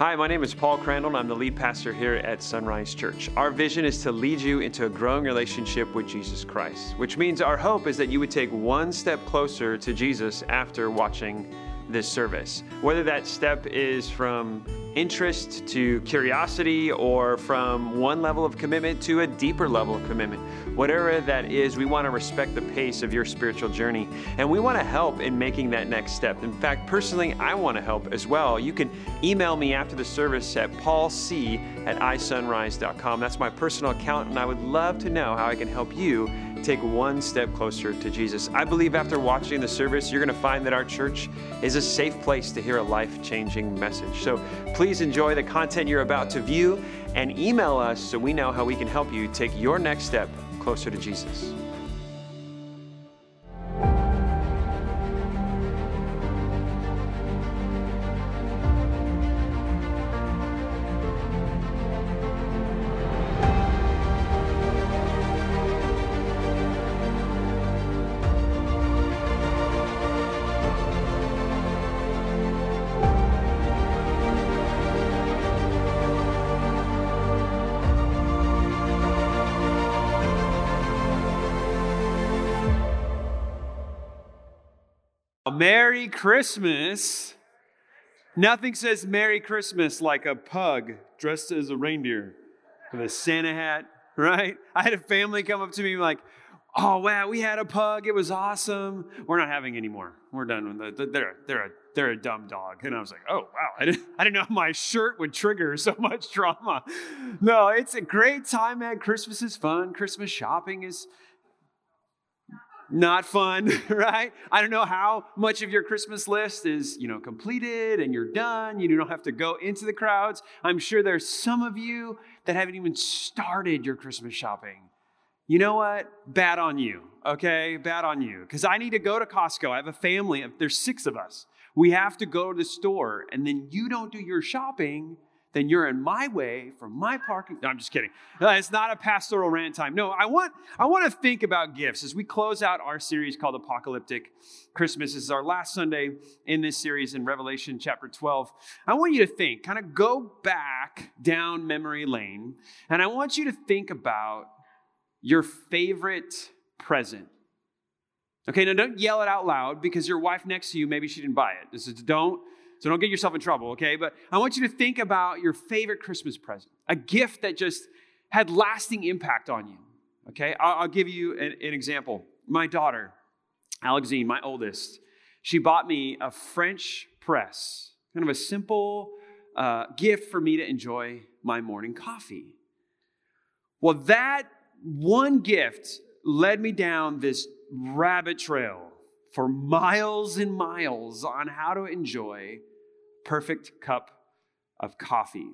Hi, my name is Paul Crandall, and I'm the lead pastor here at Sunrise Church. Our vision is to lead you into a growing relationship with Jesus Christ, which means our hope is that you would take one step closer to Jesus after watching this service. Whether that step is from interest to curiosity or from one level of commitment to a deeper level of commitment. Whatever that is, we want to respect the pace of your spiritual journey and we want to help in making that next step. In fact, personally, I want to help as well. You can email me after the service at paulc at isunrise.com. That's my personal account, and I would love to know how I can help you take one step closer to Jesus. I believe after watching the service, you're going to find that our church is a safe place to hear a life changing message. So please enjoy the content you're about to view and email us so we know how we can help you take your next step closer to Jesus. Merry Christmas. Nothing says Merry Christmas like a pug dressed as a reindeer with a Santa hat, right? I had a family come up to me like, oh, wow, we had a pug. It was awesome. We're not having any more. We're done with it. They're, they're, a, they're a dumb dog. And I was like, oh, wow, I didn't, I didn't know my shirt would trigger so much drama. No, it's a great time, man. Christmas is fun. Christmas shopping is not fun, right? I don't know how much of your Christmas list is, you know, completed and you're done. You don't have to go into the crowds. I'm sure there's some of you that haven't even started your Christmas shopping. You know what? Bad on you, okay? Bad on you. Because I need to go to Costco. I have a family, there's six of us. We have to go to the store, and then you don't do your shopping then you're in my way from my parking. No, I'm just kidding. Uh, it's not a pastoral rant time. No, I want I want to think about gifts as we close out our series called Apocalyptic Christmas. This is our last Sunday in this series in Revelation chapter 12. I want you to think, kind of go back down memory lane, and I want you to think about your favorite present. Okay, now don't yell it out loud because your wife next to you, maybe she didn't buy it. This is don't so don't get yourself in trouble, okay? But I want you to think about your favorite Christmas present, a gift that just had lasting impact on you, okay? I'll, I'll give you an, an, example. My daughter, Alexine, my oldest, she bought me a French press, kind of a simple uh, gift for me to enjoy my morning coffee. Well, that one gift led me down this rabbit trail for miles and miles on how to enjoy perfect cup of coffee.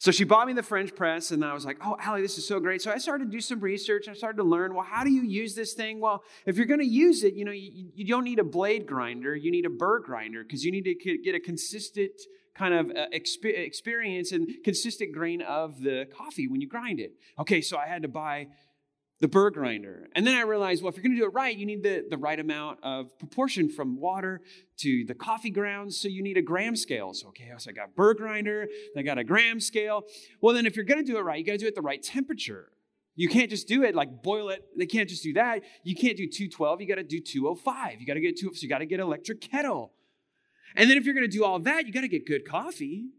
So she bought me the French press, and I was like, oh, Allie, this is so great. So I started to do some research. I started to learn, well, how do you use this thing? Well, if you're going to use it, you know, you, you, don't need a blade grinder, you need a burr grinder because you need to get a consistent kind of uh, experience and consistent grain of the coffee when you grind it. Okay, so I had to buy the burr grinder. And then I realized, well, if you're going to do it right, you need the, the right amount of proportion from water to the coffee grounds. So you need a gram scale. So, okay, so I got burr grinder, I got a gram scale. Well, then if you're going to do it right, you got to do it at the right temperature. You can't just do it like boil it. They can't just do that. You can't do 212. You got to do 205. You got to get two. So you got to get electric kettle. And then if you're going to do all that, you got to get good coffee.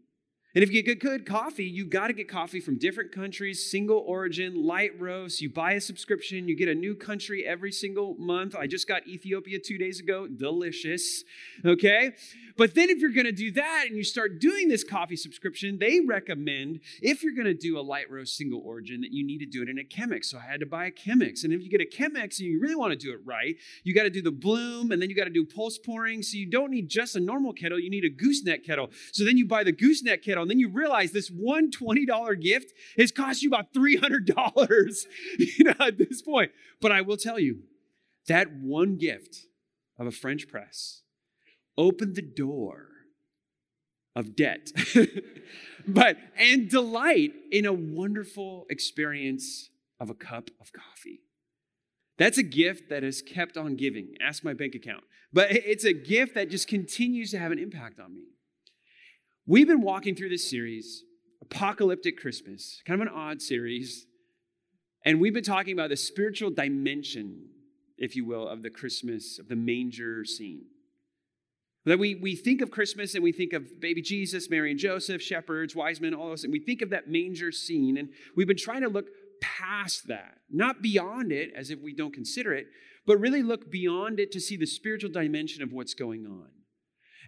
And if you get good coffee, you got to get coffee from different countries, single origin, light roast. You buy a subscription, you get a new country every single month. I just got Ethiopia two days ago. Delicious. Okay? But then if you're going to do that and you start doing this coffee subscription, they recommend if you're going to do a light roast single origin that you need to do it in a Chemex. So I had to buy a Chemex. And if you get a Chemex and you really want to do it right, you got to do the bloom and then you got to do pulse pouring. So you don't need just a normal kettle, you need a gooseneck kettle. So then you buy the gooseneck kettle and then you realize this one $20 gift has cost you about $300 you know, at this point. But I will tell you, that one gift of a French press opened the door of debt, but and delight in a wonderful experience of a cup of coffee. That's a gift that has kept on giving. Ask my bank account. But it's a gift that just continues to have an impact on me. We've been walking through this series, Apocalyptic Christmas, kind of an odd series. And we've been talking about the spiritual dimension, if you will, of the Christmas, of the manger scene. That we, we think of Christmas and we think of baby Jesus, Mary and Joseph, shepherds, wise men, all those, and we think of that manger scene. And we've been trying to look past that, not beyond it as if we don't consider it, but really look beyond it to see the spiritual dimension of what's going on.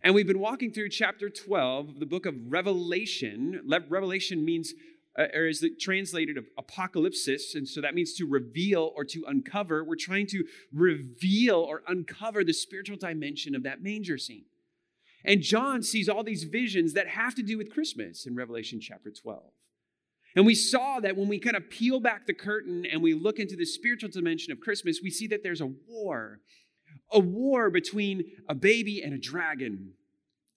And we've been walking through chapter 12 of the book of Revelation. Revelation means, uh, or is translated of apocalypsis, and so that means to reveal or to uncover. We're trying to reveal or uncover the spiritual dimension of that manger scene. And John sees all these visions that have to do with Christmas in Revelation chapter 12. And we saw that when we kind of peel back the curtain and we look into the spiritual dimension of Christmas, we see that there's a war, a war between a baby and a dragon.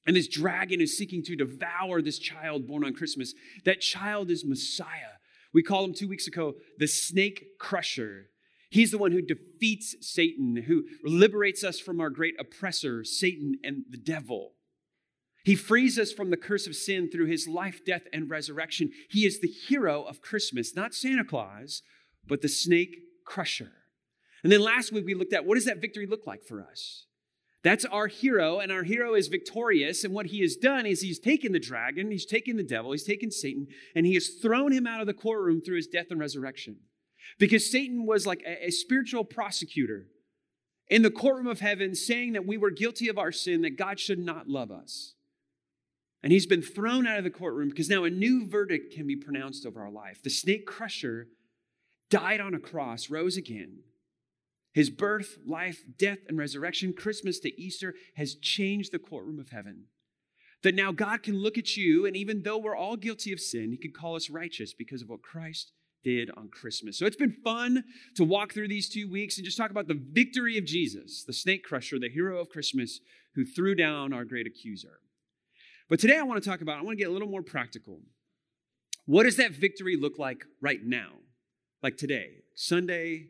And this dragon is seeking to devour this child born on Christmas. That child is Messiah. We called him two weeks ago the snake crusher. He's the one who defeats Satan, who liberates us from our great oppressor, Satan and the devil. He frees us from the curse of sin through his life, death, and resurrection. He is the hero of Christmas, not Santa Claus, but the snake crusher. And then last week we looked at what does that victory look like for us? That's our hero, and our hero is victorious. And what he has done is he's taken the dragon, he's taken the devil, he's taken Satan, and he has thrown him out of the courtroom through his death and resurrection. Because Satan was like a, a spiritual prosecutor in the courtroom of heaven saying that we were guilty of our sin, that God should not love us. And he's been thrown out of the courtroom because now a new verdict can be pronounced over our life. The snake crusher died on a cross, rose again. His birth, life, death, and resurrection, Christmas to Easter, has changed the courtroom of heaven. That now God can look at you, and even though we're all guilty of sin, He can call us righteous because of what Christ did on Christmas. So it's been fun to walk through these two weeks and just talk about the victory of Jesus, the snake crusher, the hero of Christmas, who threw down our great accuser. But today I want to talk about, I want to get a little more practical. What does that victory look like right now? Like today, Sunday,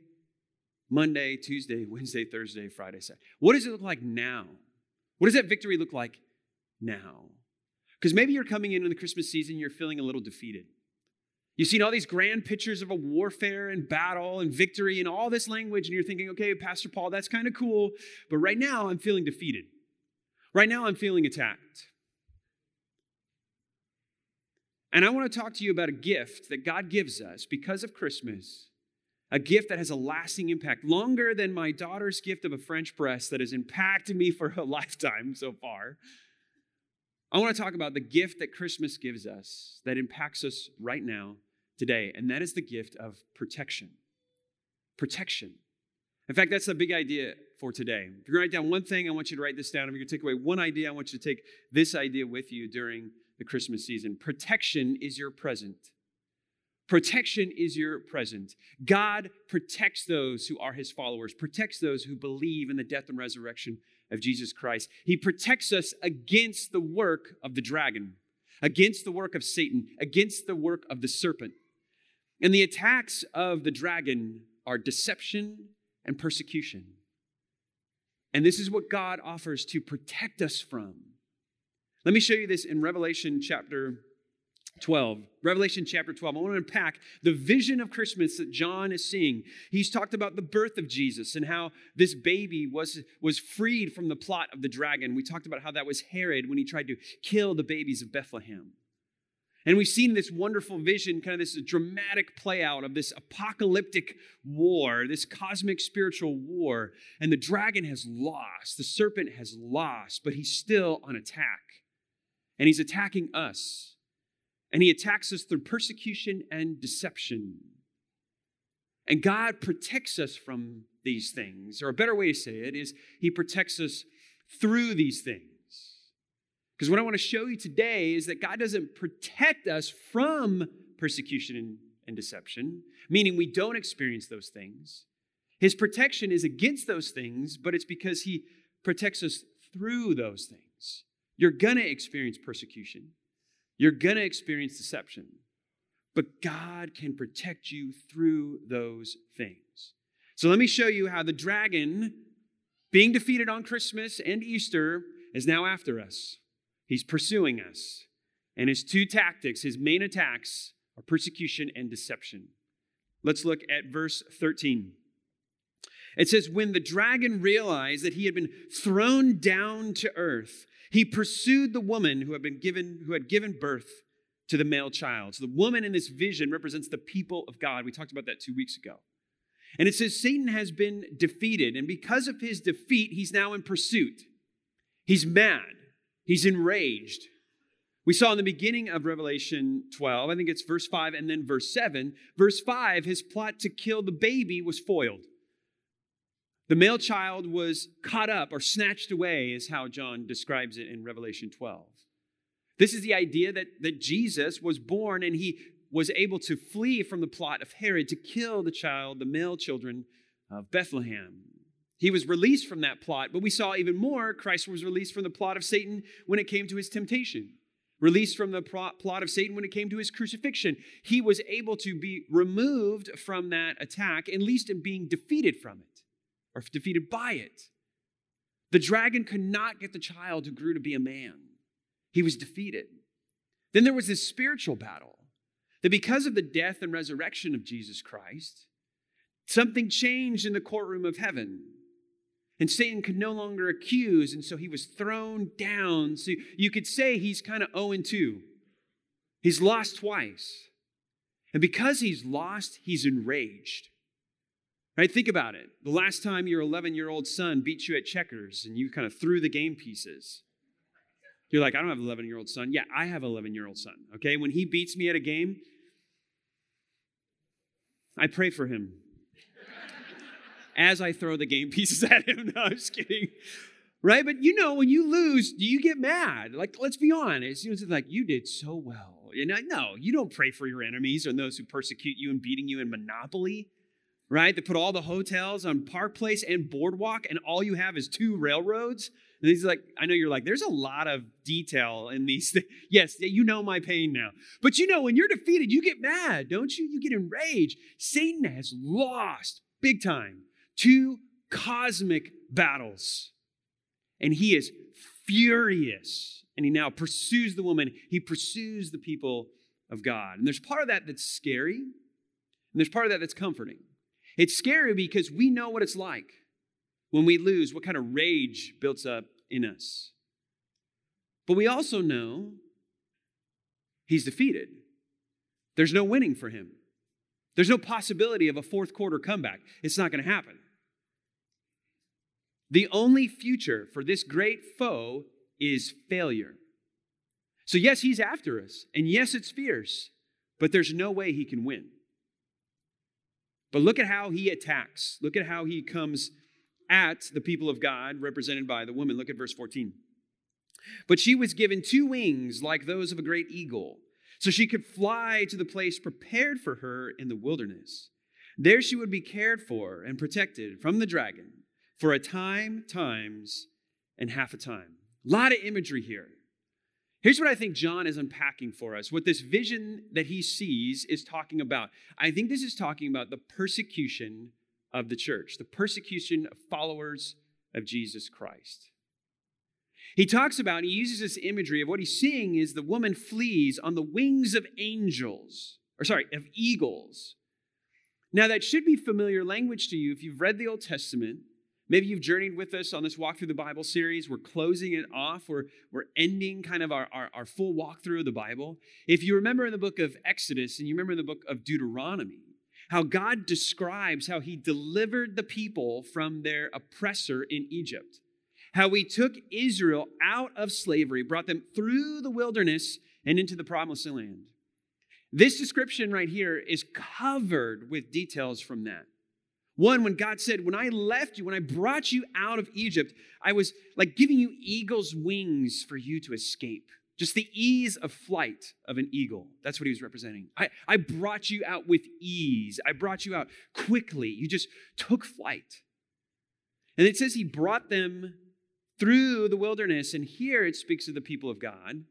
Monday, Tuesday, Wednesday, Thursday, Friday, Saturday. What does it look like now? What does that victory look like now? Because maybe you're coming into the Christmas season, you're feeling a little defeated. You've seen all these grand pictures of a warfare and battle and victory and all this language, and you're thinking, okay, Pastor Paul, that's kind of cool, but right now I'm feeling defeated. Right now I'm feeling attacked. And I want to talk to you about a gift that God gives us because of Christmas, a gift that has a lasting impact, longer than my daughter's gift of a French press that has impacted me for a lifetime so far. I want to talk about the gift that Christmas gives us that impacts us right now, today, and that is the gift of protection. Protection. In fact, that's the big idea for today. If you write down one thing, I want you to write this down. If you're going to take away one idea, I want you to take this idea with you during the Christmas season. Protection is your present. Protection is your present. God protects those who are his followers, protects those who believe in the death and resurrection of Jesus Christ. He protects us against the work of the dragon, against the work of Satan, against the work of the serpent. And the attacks of the dragon are deception and persecution. And this is what God offers to protect us from. Let me show you this in Revelation chapter 12. Revelation chapter 12. I want to unpack the vision of Christmas that John is seeing. He's talked about the birth of Jesus and how this baby was, was freed from the plot of the dragon. We talked about how that was Herod when he tried to kill the babies of Bethlehem. And we've seen this wonderful vision, kind of this dramatic play out of this apocalyptic war, this cosmic spiritual war. And the dragon has lost, the serpent has lost, but he's still on attack and he's attacking us. And he attacks us through persecution and deception. And God protects us from these things. Or a better way to say it is, he protects us through these things. Because what I want to show you today is that God doesn't protect us from persecution and, and deception, meaning we don't experience those things. His protection is against those things, but it's because he protects us through those things. You're going to experience persecution, you're going to experience deception, but God can protect you through those things. So let me show you how the dragon, being defeated on Christmas and Easter, is now after us. He's pursuing us. And his two tactics, his main attacks, are persecution and deception. Let's look at verse 13. It says, When the dragon realized that he had been thrown down to earth, he pursued the woman who had been given, who had given birth to the male child. So the woman in this vision represents the people of God. We talked about that two weeks ago. And it says Satan has been defeated, and because of his defeat, he's now in pursuit. He's mad, he's enraged. We saw in the beginning of Revelation 12, I think it's verse 5 and then verse 7. Verse 5, his plot to kill the baby was foiled. The male child was caught up or snatched away, is how John describes it in Revelation 12. This is the idea that, that Jesus was born and he was able to flee from the plot of Herod to kill the child, the male children of Bethlehem. He was released from that plot, but we saw even more Christ was released from the plot of Satan when it came to his temptation. Released from the plot of Satan when it came to his crucifixion. He was able to be removed from that attack, at least in being defeated from it or defeated by it. The dragon could not get the child who grew to be a man. He was defeated. Then there was this spiritual battle that because of the death and resurrection of Jesus Christ, something changed in the courtroom of heaven. And Satan could no longer accuse, and so he was thrown down. So you could say he's kind of 0 2. He's lost twice. And because he's lost, he's enraged. Right? Think about it. The last time your 11 year old son beat you at checkers and you kind of threw the game pieces. You're like, I don't have an 11 year old son. Yeah, I have an 11 year old son. Okay? When he beats me at a game, I pray for him as I throw the game pieces at him. No, I'm just kidding. Right? But you know, when you lose, do you get mad? Like, let's be honest. You It's like, you did so well. You know, no, you don't pray for your enemies or those who persecute you and beating you in Monopoly. Right? They put all the hotels on Park Place and Boardwalk, and all you have is two railroads. And he's like, I know you're like, there's a lot of detail in these things. Yes, you know my pain now. But you know, when you're defeated, you get mad, don't you? You get enraged. Satan has lost big time two cosmic battles. And he is furious. And he now pursues the woman, he pursues the people of God. And there's part of that that's scary, and there's part of that that's comforting. It's scary because we know what it's like when we lose, what kind of rage builds up in us. But we also know he's defeated. There's no winning for him. There's no possibility of a fourth quarter comeback. It's not going to happen. The only future for this great foe is failure. So, yes, he's after us, and yes, it's fierce, but there's no way he can win. But look at how he attacks. Look at how he comes at the people of God, represented by the woman. Look at verse 14. But she was given two wings like those of a great eagle, so she could fly to the place prepared for her in the wilderness. There she would be cared for and protected from the dragon for a time, times, and half a time. A lot of imagery here. Here's what I think John is unpacking for us what this vision that he sees is talking about. I think this is talking about the persecution of the church, the persecution of followers of Jesus Christ. He talks about, he uses this imagery of what he's seeing is the woman flees on the wings of angels, or sorry, of eagles. Now, that should be familiar language to you if you've read the Old Testament Maybe you've journeyed with us on this Walk Through the Bible series. We're closing it off. We're, we're ending kind of our, our, our full walkthrough of the Bible. If you remember in the book of Exodus and you remember in the book of Deuteronomy, how God describes how he delivered the people from their oppressor in Egypt, how he took Israel out of slavery, brought them through the wilderness and into the promised land. This description right here is covered with details from that. One, when God said, When I left you, when I brought you out of Egypt, I was like giving you eagle's wings for you to escape. Just the ease of flight of an eagle. That's what he was representing. I, I brought you out with ease. I brought you out quickly. You just took flight. And it says he brought them through the wilderness. And here it speaks of the people of God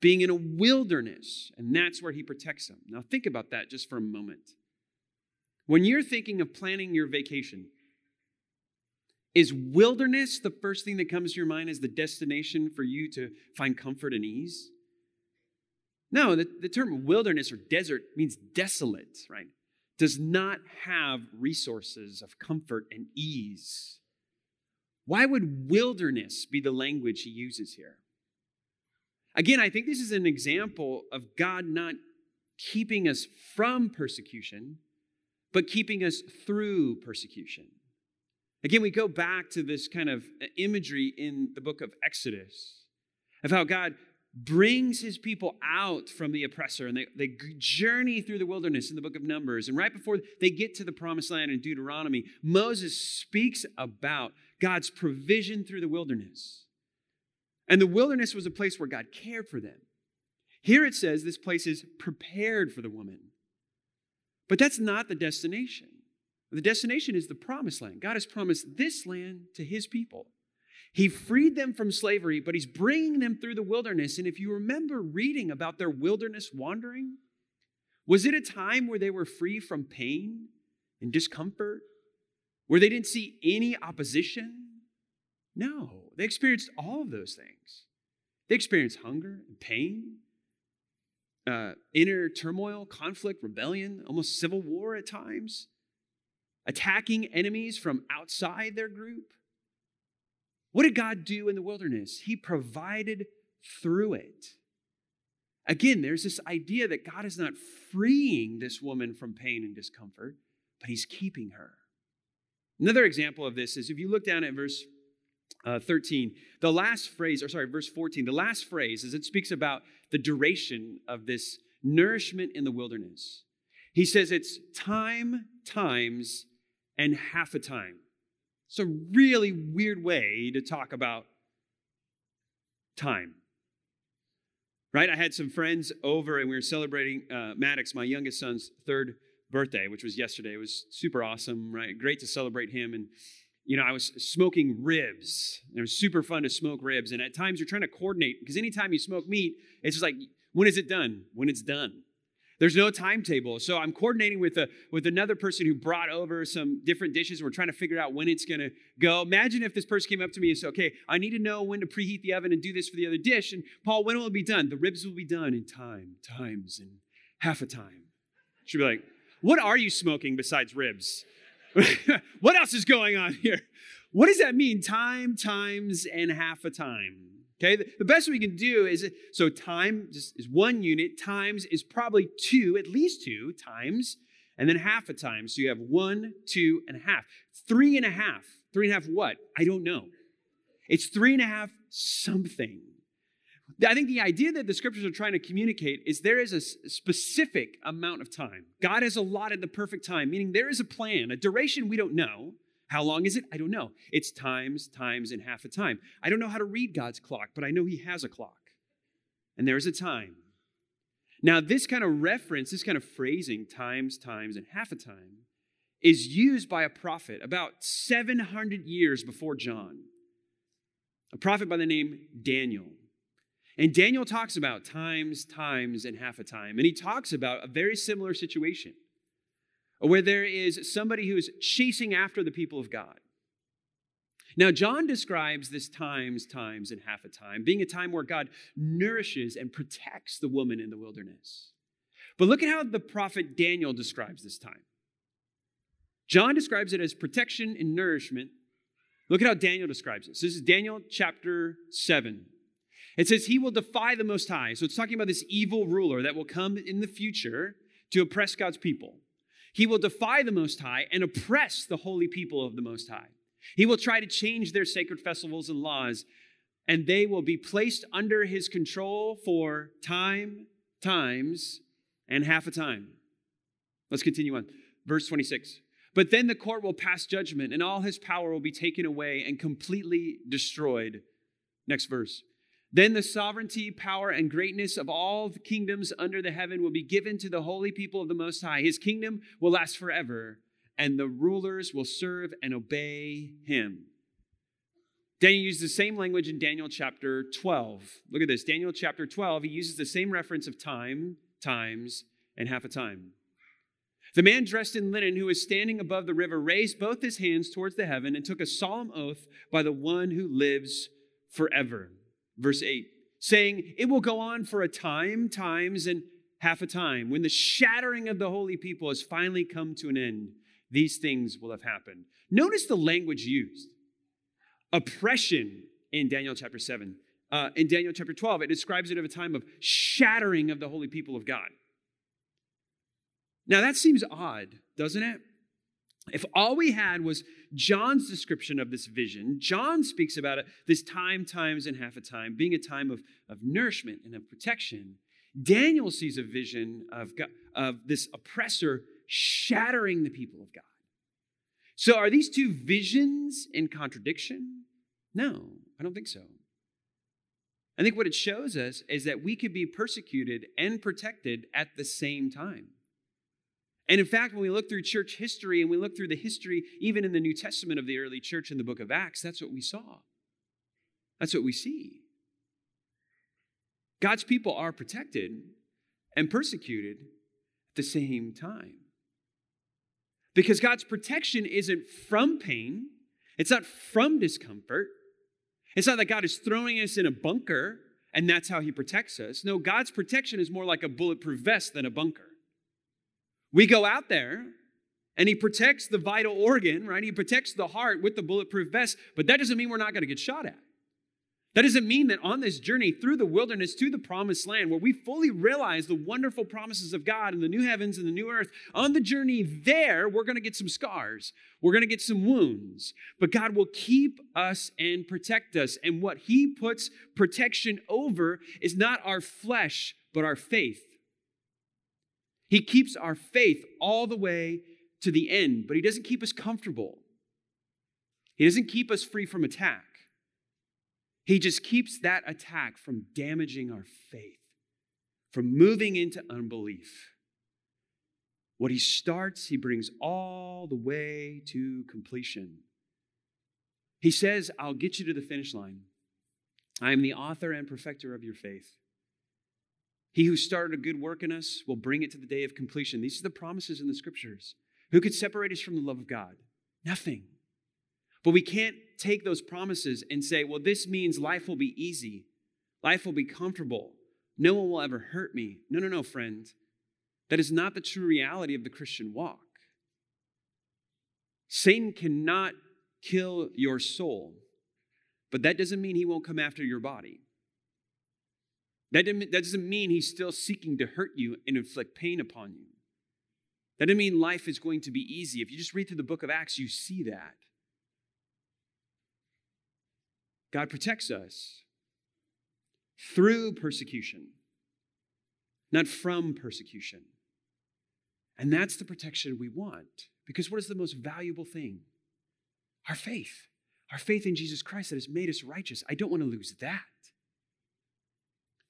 being in a wilderness. And that's where he protects them. Now think about that just for a moment. When you're thinking of planning your vacation, is wilderness the first thing that comes to your mind as the destination for you to find comfort and ease? No, the, the term wilderness or desert means desolate, right? Does not have resources of comfort and ease. Why would wilderness be the language he uses here? Again, I think this is an example of God not keeping us from persecution, but keeping us through persecution. Again, we go back to this kind of uh, imagery in the book of Exodus of how God brings his people out from the oppressor and they, they journey through the wilderness in the book of Numbers. And right before they get to the promised land in Deuteronomy, Moses speaks about God's provision through the wilderness. And the wilderness was a place where God cared for them. Here it says this place is prepared for the woman. But that's not the destination. The destination is the promised land. God has promised this land to his people. He freed them from slavery, but he's bringing them through the wilderness. And if you remember reading about their wilderness wandering, was it a time where they were free from pain and discomfort? Where they didn't see any opposition? No, they experienced all of those things. They experienced hunger and pain, uh, inner turmoil, conflict, rebellion, almost civil war at times, attacking enemies from outside their group. What did God do in the wilderness? He provided through it. Again, there's this idea that God is not freeing this woman from pain and discomfort, but He's keeping her. Another example of this is if you look down at verse uh, 13, the last phrase, or sorry, verse 14, the last phrase is it speaks about the duration of this nourishment in the wilderness. He says it's time, times, and half a time. It's a really weird way to talk about time. Right? I had some friends over and we were celebrating uh, Maddox, my youngest son's third birthday, which was yesterday. It was super awesome, right? Great to celebrate him. And, you know, I was smoking ribs. And it was super fun to smoke ribs. And at times you're trying to coordinate because anytime you smoke meat, it's just like, when is it done? When it's done. There's no timetable. So I'm coordinating with, a, with another person who brought over some different dishes. We're trying to figure out when it's to go. Imagine if this person came up to me and said, okay, I need to know when to preheat the oven and do this for the other dish. And Paul, when will it be done? The ribs will be done in time, times, and half a time. She'd be like, what are you smoking besides ribs? what else is going on here? What does that mean? Time, times, and half a time. Okay, the best we can do is so time is one unit, times is probably two, at least two times, and then half a time. So you have one, two, and a half. Three and a half. Three and a half what? I don't know. It's three and a half something. I think the idea that the scriptures are trying to communicate is there is a specific amount of time. God has allotted the perfect time, meaning there is a plan, a duration we don't know, how long is it? I don't know. It's times, times, and half a time. I don't know how to read God's clock, but I know He has a clock. And there's a time. Now, this kind of reference, this kind of phrasing, times, times, and half a time, is used by a prophet about 700 years before John. A prophet by the name Daniel. And Daniel talks about times, times, and half a time. And he talks about a very similar situation where there is somebody who is chasing after the people of God. Now, John describes this times, times, and half a time being a time where God nourishes and protects the woman in the wilderness. But look at how the prophet Daniel describes this time. John describes it as protection and nourishment. Look at how Daniel describes it. this is Daniel chapter 7. It says, He will defy the Most High. So it's talking about this evil ruler that will come in the future to oppress God's people. He will defy the Most High and oppress the holy people of the Most High. He will try to change their sacred festivals and laws, and they will be placed under his control for time, times, and half a time. Let's continue on. Verse 26. But then the court will pass judgment, and all his power will be taken away and completely destroyed. Next verse. Then the sovereignty, power, and greatness of all the kingdoms under the heaven will be given to the holy people of the Most High. His kingdom will last forever, and the rulers will serve and obey him. Daniel uses the same language in Daniel chapter 12. Look at this Daniel chapter 12, he uses the same reference of time, times, and half a time. The man dressed in linen who was standing above the river raised both his hands towards the heaven and took a solemn oath by the one who lives forever. Verse 8 saying, It will go on for a time, times, and half a time. When the shattering of the holy people has finally come to an end, these things will have happened. Notice the language used oppression in Daniel chapter 7. Uh, in Daniel chapter 12, it describes it of a time of shattering of the holy people of God. Now, that seems odd, doesn't it? If all we had was John's description of this vision, John speaks about it, this time, times, and half a time, being a time of, of nourishment and of protection. Daniel sees a vision of, God, of this oppressor shattering the people of God. So, are these two visions in contradiction? No, I don't think so. I think what it shows us is that we could be persecuted and protected at the same time. And in fact, when we look through church history and we look through the history, even in the New Testament of the early church in the book of Acts, that's what we saw. That's what we see. God's people are protected and persecuted at the same time. Because God's protection isn't from pain, it's not from discomfort. It's not that God is throwing us in a bunker and that's how he protects us. No, God's protection is more like a bulletproof vest than a bunker. We go out there and he protects the vital organ, right? He protects the heart with the bulletproof vest, but that doesn't mean we're not going to get shot at. That doesn't mean that on this journey through the wilderness to the promised land, where we fully realize the wonderful promises of God and the new heavens and the new earth, on the journey there, we're going to get some scars. We're going to get some wounds. But God will keep us and protect us. And what He puts protection over is not our flesh, but our faith. He keeps our faith all the way to the end, but He doesn't keep us comfortable. He doesn't keep us free from attack. He just keeps that attack from damaging our faith, from moving into unbelief. What he starts, he brings all the way to completion. He says, I'll get you to the finish line. I am the author and perfecter of your faith. He who started a good work in us will bring it to the day of completion. These are the promises in the scriptures. Who could separate us from the love of God? Nothing. But we can't take those promises and say, well, this means life will be easy, life will be comfortable, no one will ever hurt me. No, no, no, friend. That is not the true reality of the Christian walk. Satan cannot kill your soul, but that doesn't mean he won't come after your body. That doesn't mean he's still seeking to hurt you and inflict pain upon you. That doesn't mean life is going to be easy. If you just read through the book of Acts, you see that. God protects us through persecution, not from persecution. And that's the protection we want. Because what is the most valuable thing? Our faith. Our faith in Jesus Christ that has made us righteous. I don't want to lose that.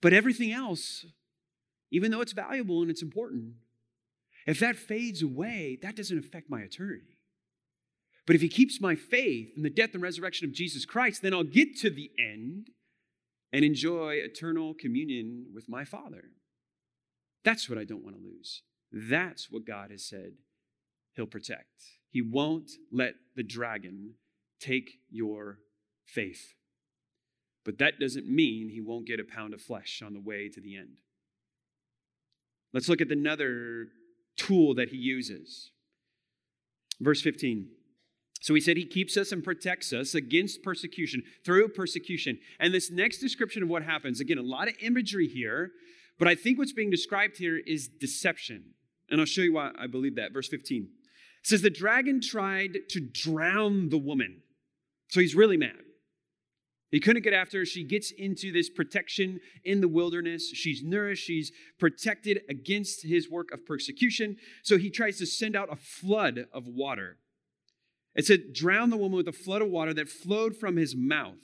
But everything else, even though it's valuable and it's important, if that fades away, that doesn't affect my eternity. But if he keeps my faith in the death and resurrection of Jesus Christ, then I'll get to the end and enjoy eternal communion with my Father. That's what I don't want to lose. That's what God has said He'll protect. He won't let the dragon take your faith. But that doesn't mean he won't get a pound of flesh on the way to the end. Let's look at another tool that he uses. Verse 15. So he said he keeps us and protects us against persecution, through persecution. And this next description of what happens, again, a lot of imagery here, but I think what's being described here is deception. And I'll show you why I believe that. Verse 15 it says, The dragon tried to drown the woman. So he's really mad. He couldn't get after her. She gets into this protection in the wilderness. She's nourished, she's protected against his work of persecution. So he tries to send out a flood of water. It said, drown the woman with a flood of water that flowed from his mouth.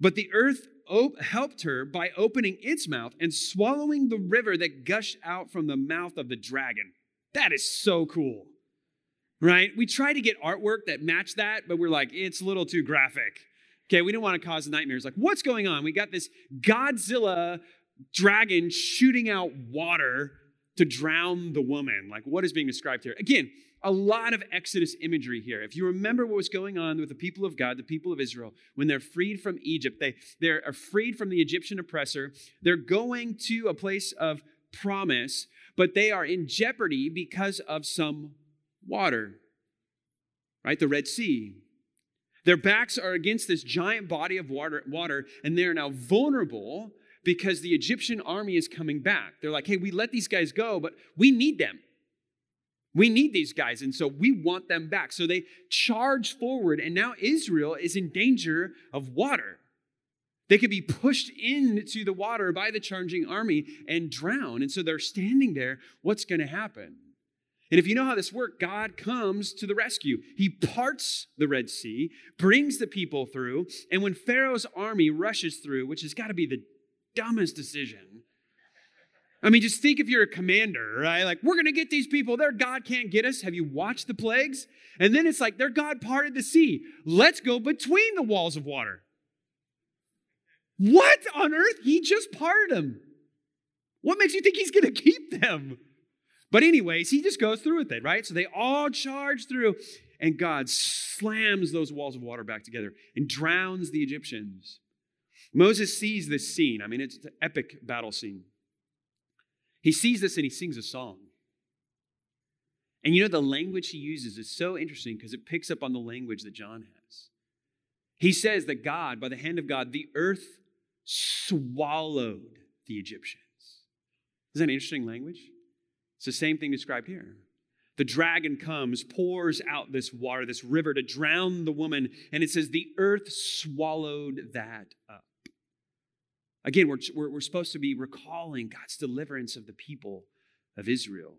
But the earth op- helped her by opening its mouth and swallowing the river that gushed out from the mouth of the dragon. That is so cool, right? We try to get artwork that match that, but we're like, it's a little too graphic. Okay, we don't want to cause nightmares. Like, what's going on? We got this Godzilla dragon shooting out water to drown the woman. Like, what is being described here? Again, a lot of Exodus imagery here. If you remember what was going on with the people of God, the people of Israel, when they're freed from Egypt, they, they are freed from the Egyptian oppressor. They're going to a place of promise, but they are in jeopardy because of some water, right? The Red Sea. Their backs are against this giant body of water, water and they're now vulnerable because the Egyptian army is coming back. They're like, hey, we let these guys go, but we need them. We need these guys, and so we want them back. So they charge forward, and now Israel is in danger of water. They could be pushed into the water by the charging army and drown. And so they're standing there. What's going to happen? And if you know how this works, God comes to the rescue. He parts the Red Sea, brings the people through, and when Pharaoh's army rushes through, which has got to be the dumbest decision, I mean, just think if you're a commander, right? Like, we're going to get these people. Their God can't get us. Have you watched the plagues? And then it's like, their God parted the sea. Let's go between the walls of water. What on earth? He just parted them. What makes you think he's going to keep them? But, anyways, he just goes through with it, right? So they all charge through, and God slams those walls of water back together and drowns the Egyptians. Moses sees this scene. I mean, it's an epic battle scene. He sees this and he sings a song. And you know, the language he uses is so interesting because it picks up on the language that John has. He says that God, by the hand of God, the earth swallowed the Egyptians. Isn't that interesting language? It's the same thing described here. The dragon comes, pours out this water, this river to drown the woman, and it says the earth swallowed that up. Again, we're, we're, we're supposed to be recalling God's deliverance of the people of Israel.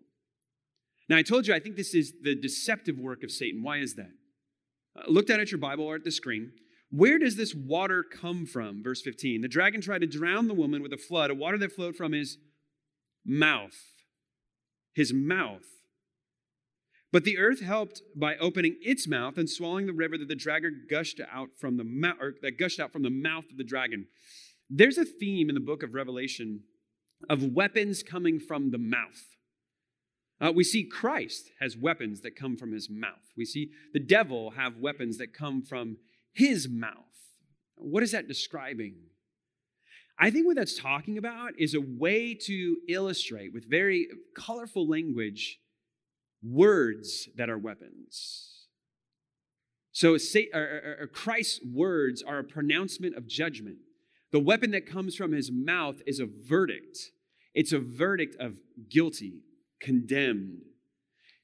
Now, I told you, I think this is the deceptive work of Satan. Why is that? Uh, look down at your Bible or at the screen. Where does this water come from? Verse 15. The dragon tried to drown the woman with a flood, a water that flowed from his mouth. His mouth. But the earth helped by opening its mouth and swallowing the river that the dragon gushed out from the mouth, that gushed out from the mouth of the dragon. There's a theme in the book of Revelation of weapons coming from the mouth. Uh, we see Christ has weapons that come from his mouth. We see the devil have weapons that come from his mouth. What is that describing? I think what that's talking about is a way to illustrate with very colorful language words that are weapons. So, Christ's words are a pronouncement of judgment. The weapon that comes from his mouth is a verdict. It's a verdict of guilty, condemned.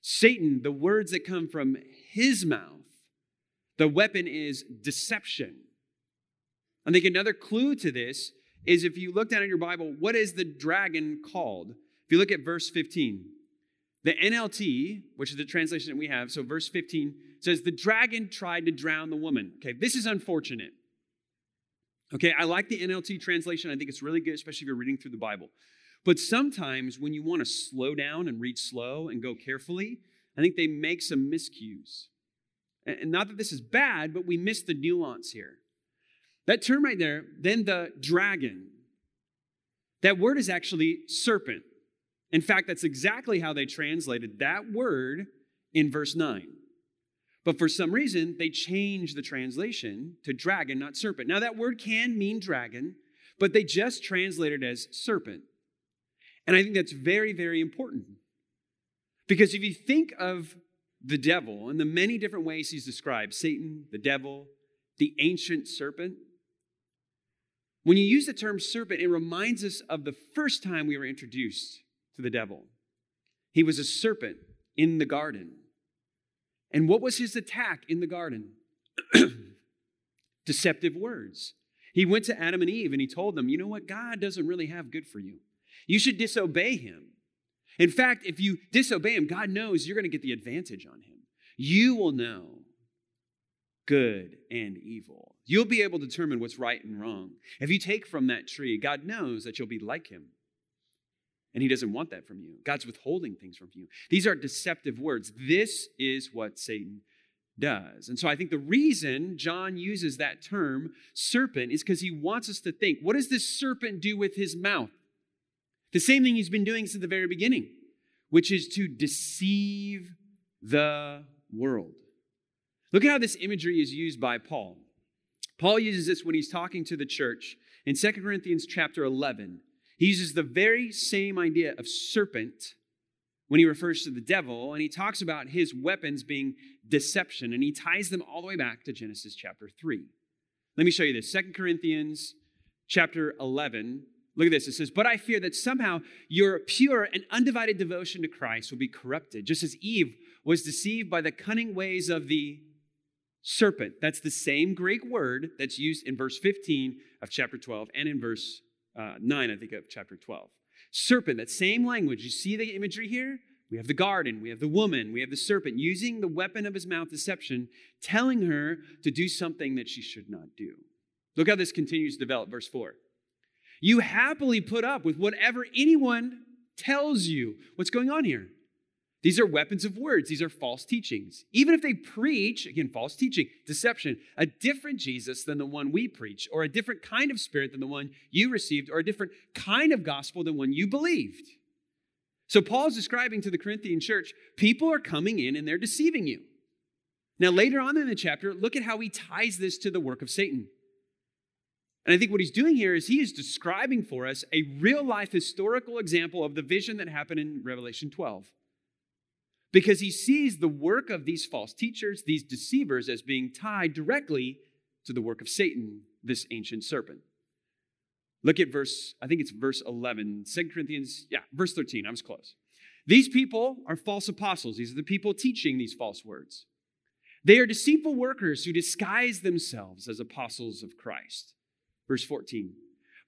Satan, the words that come from his mouth, the weapon is deception. I think another clue to this is if you look down in your Bible, what is the dragon called? If you look at verse 15, the NLT, which is the translation that we have, so verse 15 says, The dragon tried to drown the woman. Okay, this is unfortunate. Okay, I like the NLT translation. I think it's really good, especially if you're reading through the Bible. But sometimes when you want to slow down and read slow and go carefully, I think they make some miscues. And not that this is bad, but we miss the nuance here. That term right there, then the dragon, that word is actually serpent. In fact, that's exactly how they translated that word in verse 9. But for some reason, they changed the translation to dragon, not serpent. Now, that word can mean dragon, but they just translated it as serpent. And I think that's very, very important. Because if you think of the devil and the many different ways he's described Satan, the devil, the ancient serpent when you use the term serpent, it reminds us of the first time we were introduced to the devil. He was a serpent in the garden. And what was his attack in the garden? Deceptive words. He went to Adam and Eve and he told them, you know what? God doesn't really have good for you. You should disobey him. In fact, if you disobey him, God knows you're going to get the advantage on him. You will know good and evil. You'll be able to determine what's right and wrong. If you take from that tree, God knows that you'll be like him. And he doesn't want that from you. God's withholding things from you. These are deceptive words. This is what Satan does. And so I think the reason John uses that term, serpent, is because he wants us to think what does this serpent do with his mouth? The same thing he's been doing since the very beginning, which is to deceive the world. Look at how this imagery is used by Paul. Paul uses this when he's talking to the church in 2 Corinthians chapter 11. He uses the very same idea of serpent when he refers to the devil, and he talks about his weapons being deception, and he ties them all the way back to Genesis chapter 3. Let me show you this. 2 Corinthians chapter 11. Look at this. It says, But I fear that somehow your pure and undivided devotion to Christ will be corrupted, just as Eve was deceived by the cunning ways of the serpent. That's the same Greek word that's used in verse 15 of chapter 12 and in verse uh, 9, I think, of chapter 12. Serpent, that same language. You see the imagery here? We have the garden, we have the woman, we have the serpent using the weapon of his mouth, deception, telling her to do something that she should not do. Look how this continues to develop. Verse 4. You happily put up with whatever anyone tells you. What's going on here? These are weapons of words. These are false teachings. Even if they preach, again, false teaching, deception, a different Jesus than the one we preach, or a different kind of spirit than the one you received, or a different kind of gospel than one you believed. So Paul's describing to the Corinthian church people are coming in and they're deceiving you. Now, later on in the chapter, look at how he ties this to the work of Satan. And I think what he's doing here is he is describing for us a real life historical example of the vision that happened in Revelation 12 because he sees the work of these false teachers, these deceivers, as being tied directly to the work of Satan, this ancient serpent. Look at verse, I think it's verse 11, 2 Corinthians, yeah, verse 13, I was close. These people are false apostles. These are the people teaching these false words. They are deceitful workers who disguise themselves as apostles of Christ. Verse 14.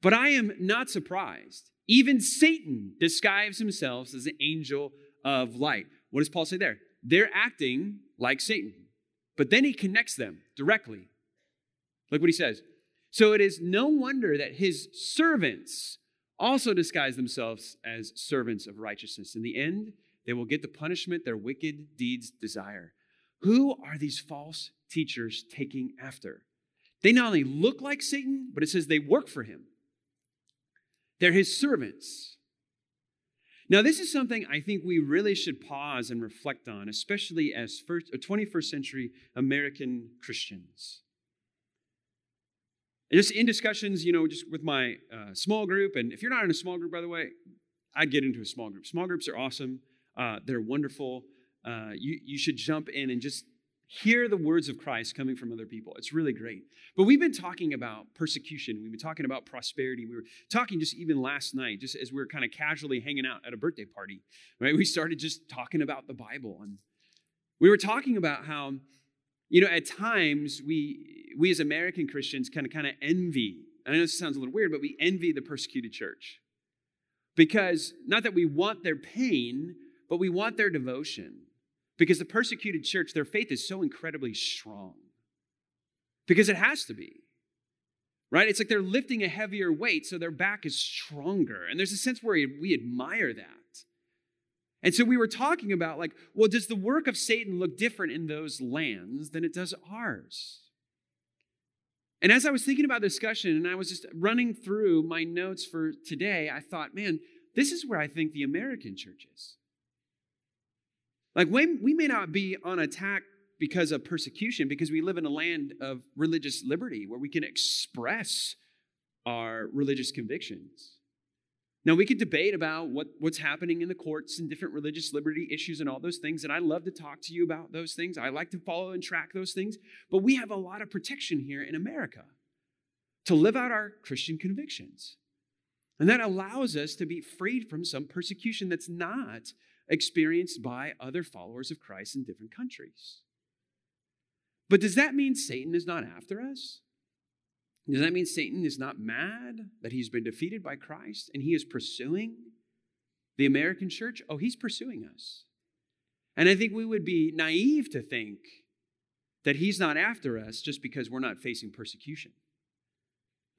But I am not surprised. Even Satan disguises himself as an angel of light. What does Paul say there? They're acting like Satan. But then he connects them directly. Look what he says. So it is no wonder that his servants also disguise themselves as servants of righteousness. In the end, they will get the punishment their wicked deeds desire. Who are these false teachers taking after? They not only look like Satan, but it says they work for him. They're his servants. Now, this is something I think we really should pause and reflect on, especially as first, 21st uh, century American Christians. And just in discussions, you know, just with my uh, small group, and if you're not in a small group, by the way, I'd get into a small group. Small groups are awesome, uh, they're wonderful. Uh, you, you should jump in and just hear the words of Christ coming from other people. It's really great. But we've been talking about persecution. We've been talking about prosperity. We were talking just even last night, just as we were kind of casually hanging out at a birthday party, right? We started just talking about the Bible. And we were talking about how, you know, at times we, we as American Christians kind of kind of envy. I know this sounds a little weird, but we envy the persecuted church. Because not that we want their pain, but we want their devotion. Because the persecuted church, their faith is so incredibly strong. Because it has to be. Right? It's like they're lifting a heavier weight, so their back is stronger. And there's a sense where we admire that. And so we were talking about, like, well, does the work of Satan look different in those lands than it does ours? And as I was thinking about the discussion and I was just running through my notes for today, I thought, man, this is where I think the American church is. Like, we, may not be on attack because of persecution, because we live in a land of religious liberty where we can express our religious convictions. Now, we could debate about what, what's happening in the courts and different religious liberty issues and all those things, and I love to talk to you about those things. I like to follow and track those things, but we have a lot of protection here in America to live out our Christian convictions. And that allows us to be freed from some persecution that's not experienced by other followers of Christ in different countries. But does that mean Satan is not after us? Does that mean Satan is not mad that he's been defeated by Christ and he is pursuing the American church? Oh, he's pursuing us. And I think we would be naive to think that he's not after us just because we're not facing persecution.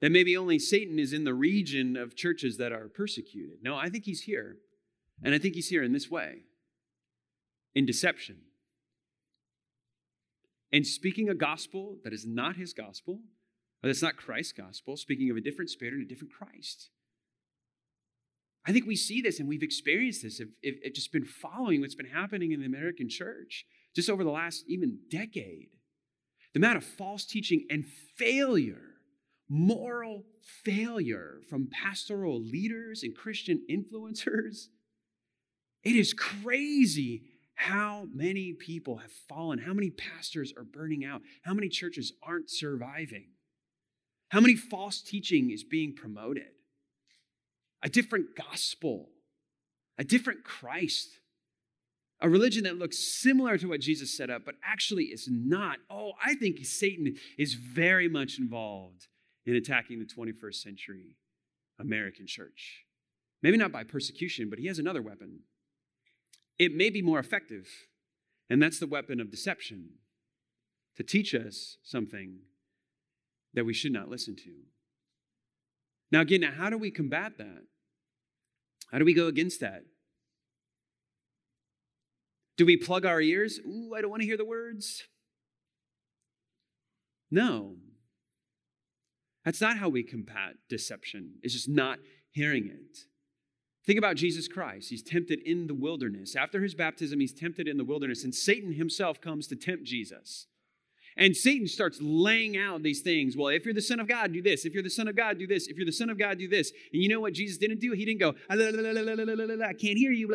That maybe only Satan is in the region of churches that are persecuted. No, I think he's here. And I think he's here in this way in deception. And speaking a gospel that is not his gospel, that's not Christ's gospel, speaking of a different spirit and a different Christ. I think we see this and we've experienced this. If, if, if just been following what's been happening in the American church just over the last even decade. The amount of false teaching and failure, moral failure from pastoral leaders and Christian influencers. It is crazy how many people have fallen, how many pastors are burning out, how many churches aren't surviving, how many false teaching is being promoted a different gospel, a different Christ, a religion that looks similar to what Jesus set up, but actually is not. Oh, I think Satan is very much involved in attacking the 21st century American church. Maybe not by persecution, but he has another weapon. It may be more effective, and that's the weapon of deception to teach us something that we should not listen to. Now, again, now how do we combat that? How do we go against that? Do we plug our ears? Ooh, I don't want to hear the words. No. That's not how we combat deception. It's just not hearing it. Think about Jesus Christ. He's tempted in the wilderness. After his baptism, he's tempted in the wilderness, and Satan himself comes to tempt Jesus. And Satan starts laying out these things. Well, if you're the Son of God, do this. If you're the Son of God, do this. If you're the Son of God, do this. And you know what Jesus didn't do? He didn't go, I can't hear you.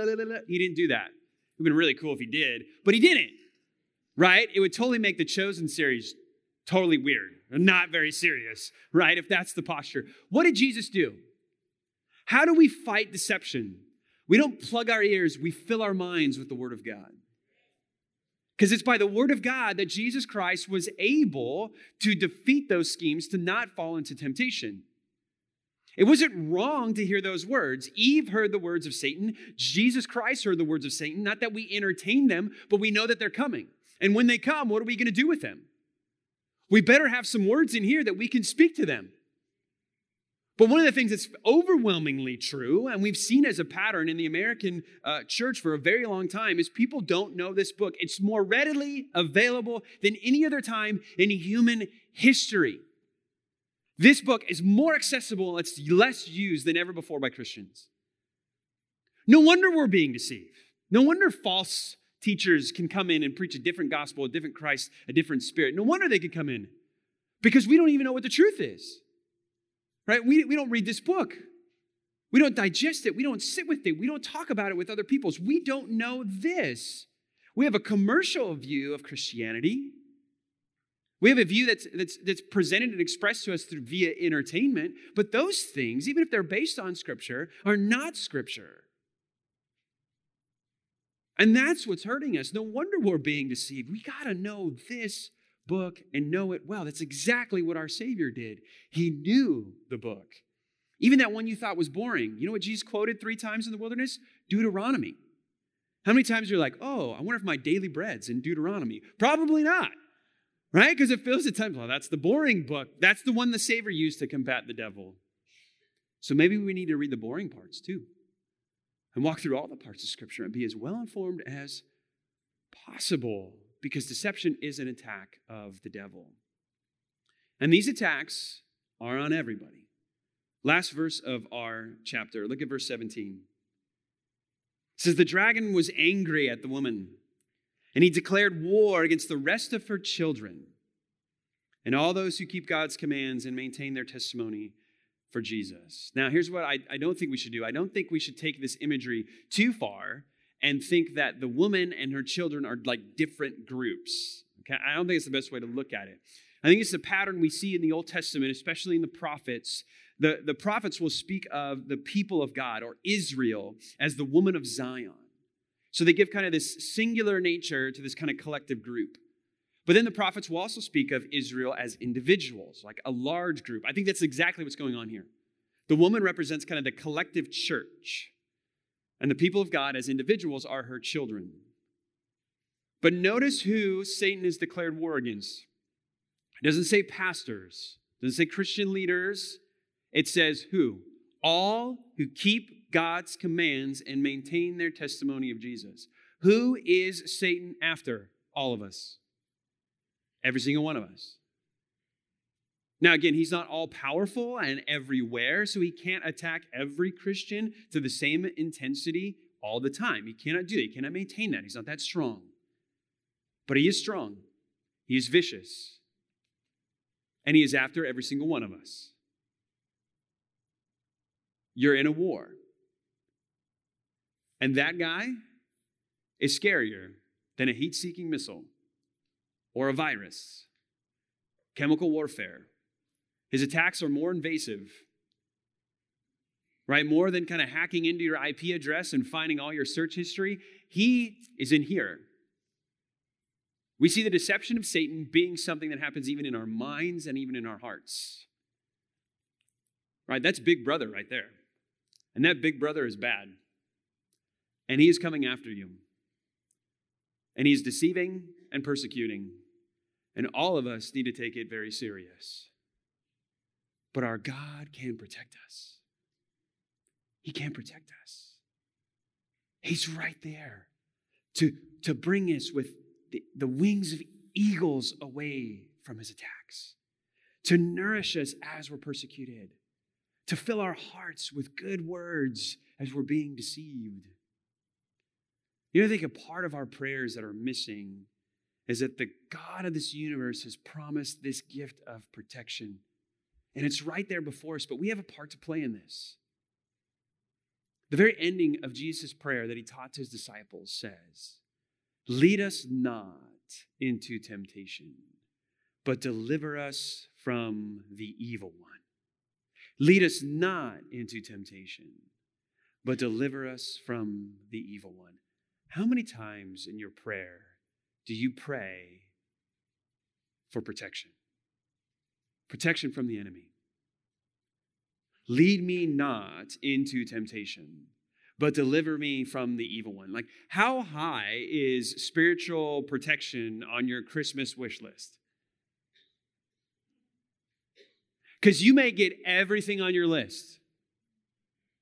He didn't do that. It would have been really cool if he did, but he didn't. Right? It would totally make the Chosen series totally weird, not very serious, right? If that's the posture. What did Jesus do? How do we fight deception? We don't plug our ears, we fill our minds with the Word of God. Because it's by the word of God that Jesus Christ was able to defeat those schemes to not fall into temptation. It wasn't wrong to hear those words. Eve heard the words of Satan. Jesus Christ heard the words of Satan. Not that we entertain them, but we know that they're coming. And when they come, what are we going to do with them? We better have some words in here that we can speak to them. But one of the things that's overwhelmingly true, and we've seen as a pattern in the American uh, church for a very long time, is people don't know this book. It's more readily available than any other time in human history. This book is more accessible, it's less used than ever before by Christians. No wonder we're being deceived. No wonder false teachers can come in and preach a different gospel, a different Christ, a different spirit. No wonder they can come in because we don't even know what the truth is right? We, we don't read this book. We don't digest it. We don't sit with it. We don't talk about it with other peoples. We don't know this. We have a commercial view of Christianity. We have a view that's, that's, that's presented and expressed to us through via entertainment, but those things, even if they're based on Scripture, are not Scripture. And that's what's hurting us. No wonder we're being deceived. We got to know this book and know it well. That's exactly what our Savior did. He knew the book. Even that one you thought was boring. You know what Jesus quoted three times in the wilderness? Deuteronomy. How many times you're like, oh, I wonder if my daily bread's in Deuteronomy? Probably not, right? Because it feels at times, well, that's the boring book. That's the one the Savior used to combat the devil. So maybe we need to read the boring parts too and walk through all the parts of Scripture and be as well informed as possible because deception is an attack of the devil. And these attacks are on everybody. Last verse of our chapter, look at verse 17. It says, The dragon was angry at the woman, and he declared war against the rest of her children and all those who keep God's commands and maintain their testimony for Jesus. Now, here's what I, I don't think we should do I don't think we should take this imagery too far and think that the woman and her children are like different groups. Okay? I don't think it's the best way to look at it. I think it's a pattern we see in the Old Testament, especially in the prophets. The, the prophets will speak of the people of God or Israel as the woman of Zion. So they give kind of this singular nature to this kind of collective group. But then the prophets will also speak of Israel as individuals, like a large group. I think that's exactly what's going on here. The woman represents kind of the collective church. And the people of God as individuals are her children. But notice who Satan has declared war against. It doesn't say pastors, it doesn't say Christian leaders. It says who? All who keep God's commands and maintain their testimony of Jesus. Who is Satan after? All of us. Every single one of us. Now, again, he's not all powerful and everywhere, so he can't attack every Christian to the same intensity all the time. He cannot do that. He cannot maintain that. He's not that strong. But he is strong, he is vicious, and he is after every single one of us. You're in a war. And that guy is scarier than a heat seeking missile or a virus, chemical warfare. His attacks are more invasive, right? More than kind of hacking into your IP address and finding all your search history. He is in here. We see the deception of Satan being something that happens even in our minds and even in our hearts. Right? That's big brother right there. And that big brother is bad. And he is coming after you. And he's deceiving and persecuting. And all of us need to take it very serious. But our God can protect us. He can protect us. He's right there to, to bring us with the, the wings of eagles away from his attacks, to nourish us as we're persecuted, to fill our hearts with good words as we're being deceived. You know, I think a part of our prayers that are missing is that the God of this universe has promised this gift of protection. And it's right there before us, but we have a part to play in this. The very ending of Jesus' prayer that he taught to his disciples says, Lead us not into temptation, but deliver us from the evil one. Lead us not into temptation, but deliver us from the evil one. How many times in your prayer do you pray for protection? Protection from the enemy. Lead me not into temptation, but deliver me from the evil one. Like, how high is spiritual protection on your Christmas wish list? Because you may get everything on your list.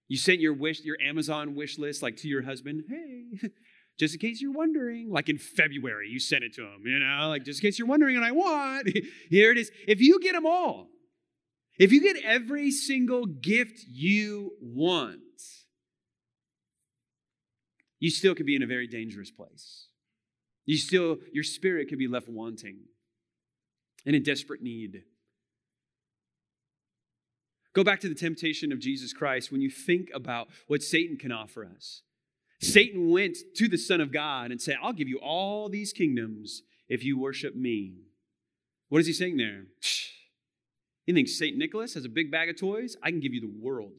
You sent your wish, your Amazon wish list, like to your husband. Hey, just in case you're wondering, like in February, you sent it to him, you know, like just in case you're wondering and I want, here it is. If you get them all, if you get every single gift you want, you still could be in a very dangerous place. You still, your spirit could be left wanting and in desperate need. Go back to the temptation of Jesus Christ when you think about what Satan can offer us. Satan went to the Son of God and said, I'll give you all these kingdoms if you worship me. What is he saying there? You think St. Nicholas has a big bag of toys? I can give you the world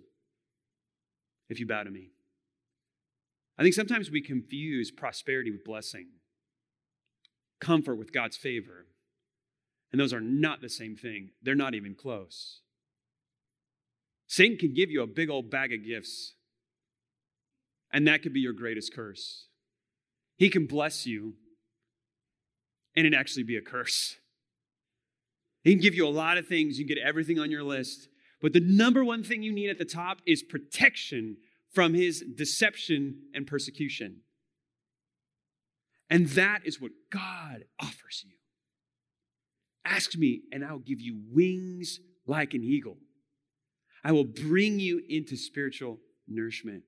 if you bow to me. I think sometimes we confuse prosperity with blessing, comfort with God's favor. And those are not the same thing, they're not even close. Satan can give you a big old bag of gifts, and that could be your greatest curse. He can bless you, and it actually be a curse. He can give you a lot of things, you can get everything on your list, but the number one thing you need at the top is protection from his deception and persecution. And that is what God offers you. Ask me, and I'll give you wings like an eagle. I will bring you into spiritual nourishment.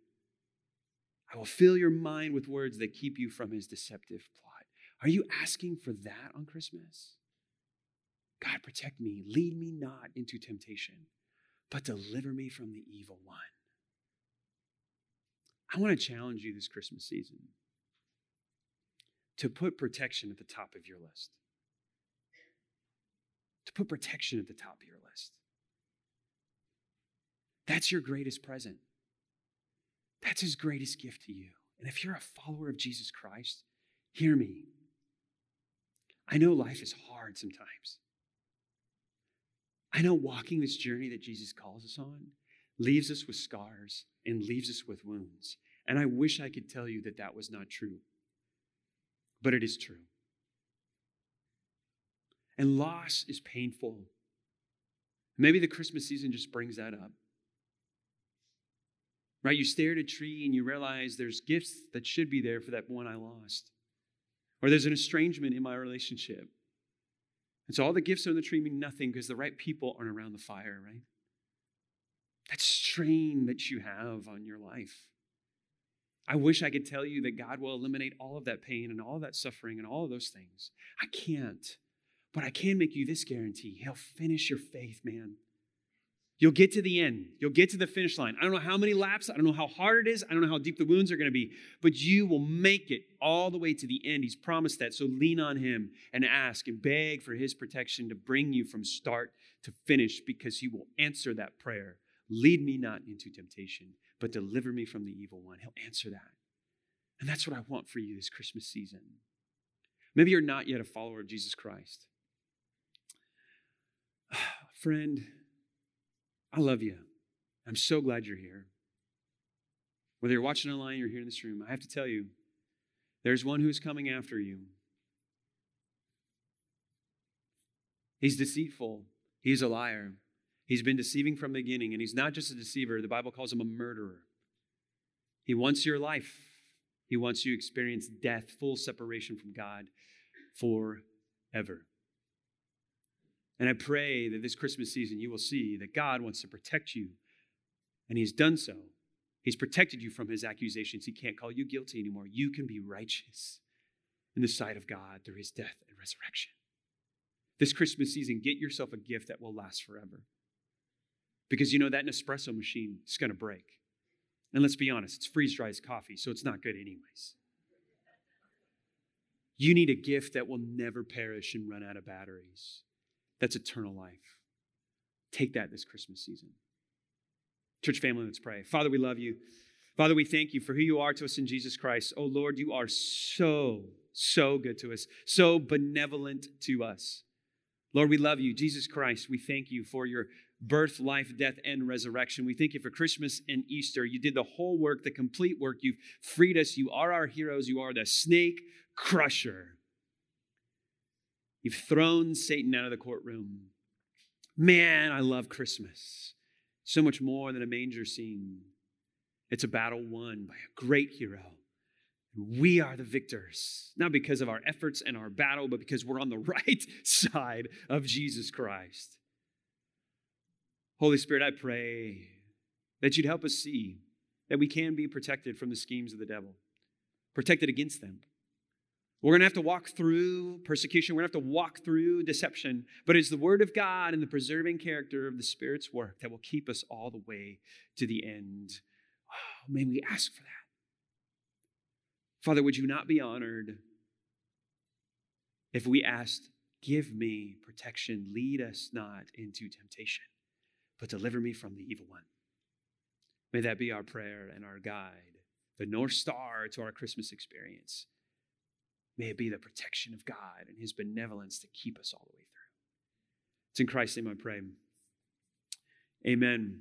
I will fill your mind with words that keep you from his deceptive plot. Are you asking for that on Christmas? God, protect me. Lead me not into temptation, but deliver me from the evil one. I want to challenge you this Christmas season to put protection at the top of your list. To put protection at the top of your list. That's your greatest present. That's his greatest gift to you. And if you're a follower of Jesus Christ, hear me. I know life is hard sometimes. I know walking this journey that Jesus calls us on leaves us with scars and leaves us with wounds. And I wish I could tell you that that was not true, but it is true. And loss is painful. Maybe the Christmas season just brings that up. Right? You stare at a tree and you realize there's gifts that should be there for that one I lost. Or there's an estrangement in my relationship. And so all the gifts on the tree mean nothing because the right people aren't around the fire, right? That strain that you have on your life. I wish I could tell you that God will eliminate all of that pain and all that suffering and all of those things. I can't. But I can make you this guarantee He'll finish your faith, man. You'll get to the end. You'll get to the finish line. I don't know how many laps. I don't know how hard it is. I don't know how deep the wounds are going to be, but you will make it all the way to the end. He's promised that. So lean on Him and ask and beg for His protection to bring you from start to finish because He will answer that prayer. Lead me not into temptation, but deliver me from the evil one. He'll answer that. And that's what I want for you this Christmas season. Maybe you're not yet a follower of Jesus Christ. Friend, I love you. I'm so glad you're here. Whether you're watching online or here in this room, I have to tell you, there's one who's coming after you. He's deceitful, he's a liar. He's been deceiving from the beginning, and he's not just a deceiver, the Bible calls him a murderer. He wants your life, he wants you to experience death, full separation from God forever. And I pray that this Christmas season you will see that God wants to protect you, and He's done so. He's protected you from His accusations. He can't call you guilty anymore. You can be righteous in the sight of God through His death and resurrection. This Christmas season, get yourself a gift that will last forever. Because you know that Nespresso machine is going to break. And let's be honest, it's freeze dried coffee, so it's not good, anyways. You need a gift that will never perish and run out of batteries. That's eternal life. Take that this Christmas season. Church family, let's pray. Father, we love you. Father, we thank you for who you are to us in Jesus Christ. Oh Lord, you are so, so good to us, so benevolent to us. Lord, we love you. Jesus Christ, we thank you for your birth, life, death, and resurrection. We thank you for Christmas and Easter. You did the whole work, the complete work. You've freed us. You are our heroes. You are the snake crusher. You've thrown Satan out of the courtroom. Man, I love Christmas. So much more than a manger scene. It's a battle won by a great hero. We are the victors, not because of our efforts and our battle, but because we're on the right side of Jesus Christ. Holy Spirit, I pray that you'd help us see that we can be protected from the schemes of the devil, protected against them. We're going to have to walk through persecution. We're going to have to walk through deception. But it's the Word of God and the preserving character of the Spirit's work that will keep us all the way to the end. Oh, may we ask for that. Father, would you not be honored if we asked, Give me protection, lead us not into temptation, but deliver me from the evil one? May that be our prayer and our guide, the North Star to our Christmas experience. May it be the protection of God and His benevolence to keep us all the way through. It's in Christ's name I pray. Amen.